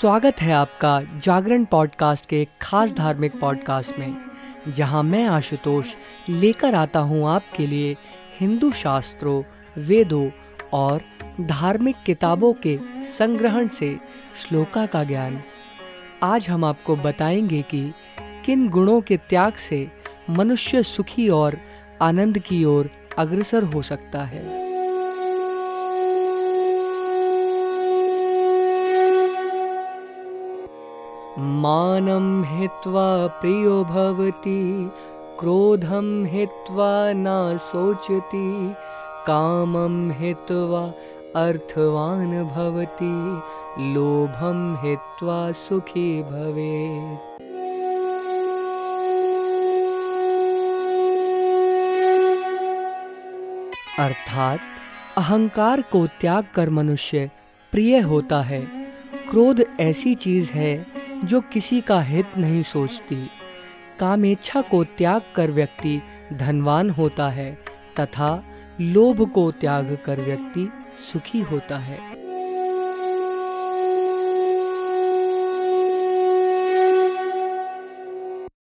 स्वागत है आपका जागरण पॉडकास्ट के खास धार्मिक पॉडकास्ट में, जहाँ मैं आशुतोष लेकर आता हूँ आपके लिए हिंदू शास्त्रों, वेदों और धार्मिक किताबों के संग्रहण से श्लोका का ज्ञान। आज हम आपको बताएँगे कि किन गुणों के त्याग से मनुष्य सुखी और आनंद की ओर अग्रसर हो सकता है। मानम हित्वा प्रियो भवति, क्रोधम हित्वा न सोचति कामम हित्वा अर्थवान भवति, लोभम हित्वा सुखी भवेत्। अर्थात अहंकार को त्याग कर मनुष्य प्रिय होता है, क्रोध ऐसी चीज़ है जो किसी का हित नहीं सोचती। कामेच्छा को त्याग कर व्यक्ति धनवान होता है, तथा लोभ को त्याग कर व्यक्ति सुखी होता है।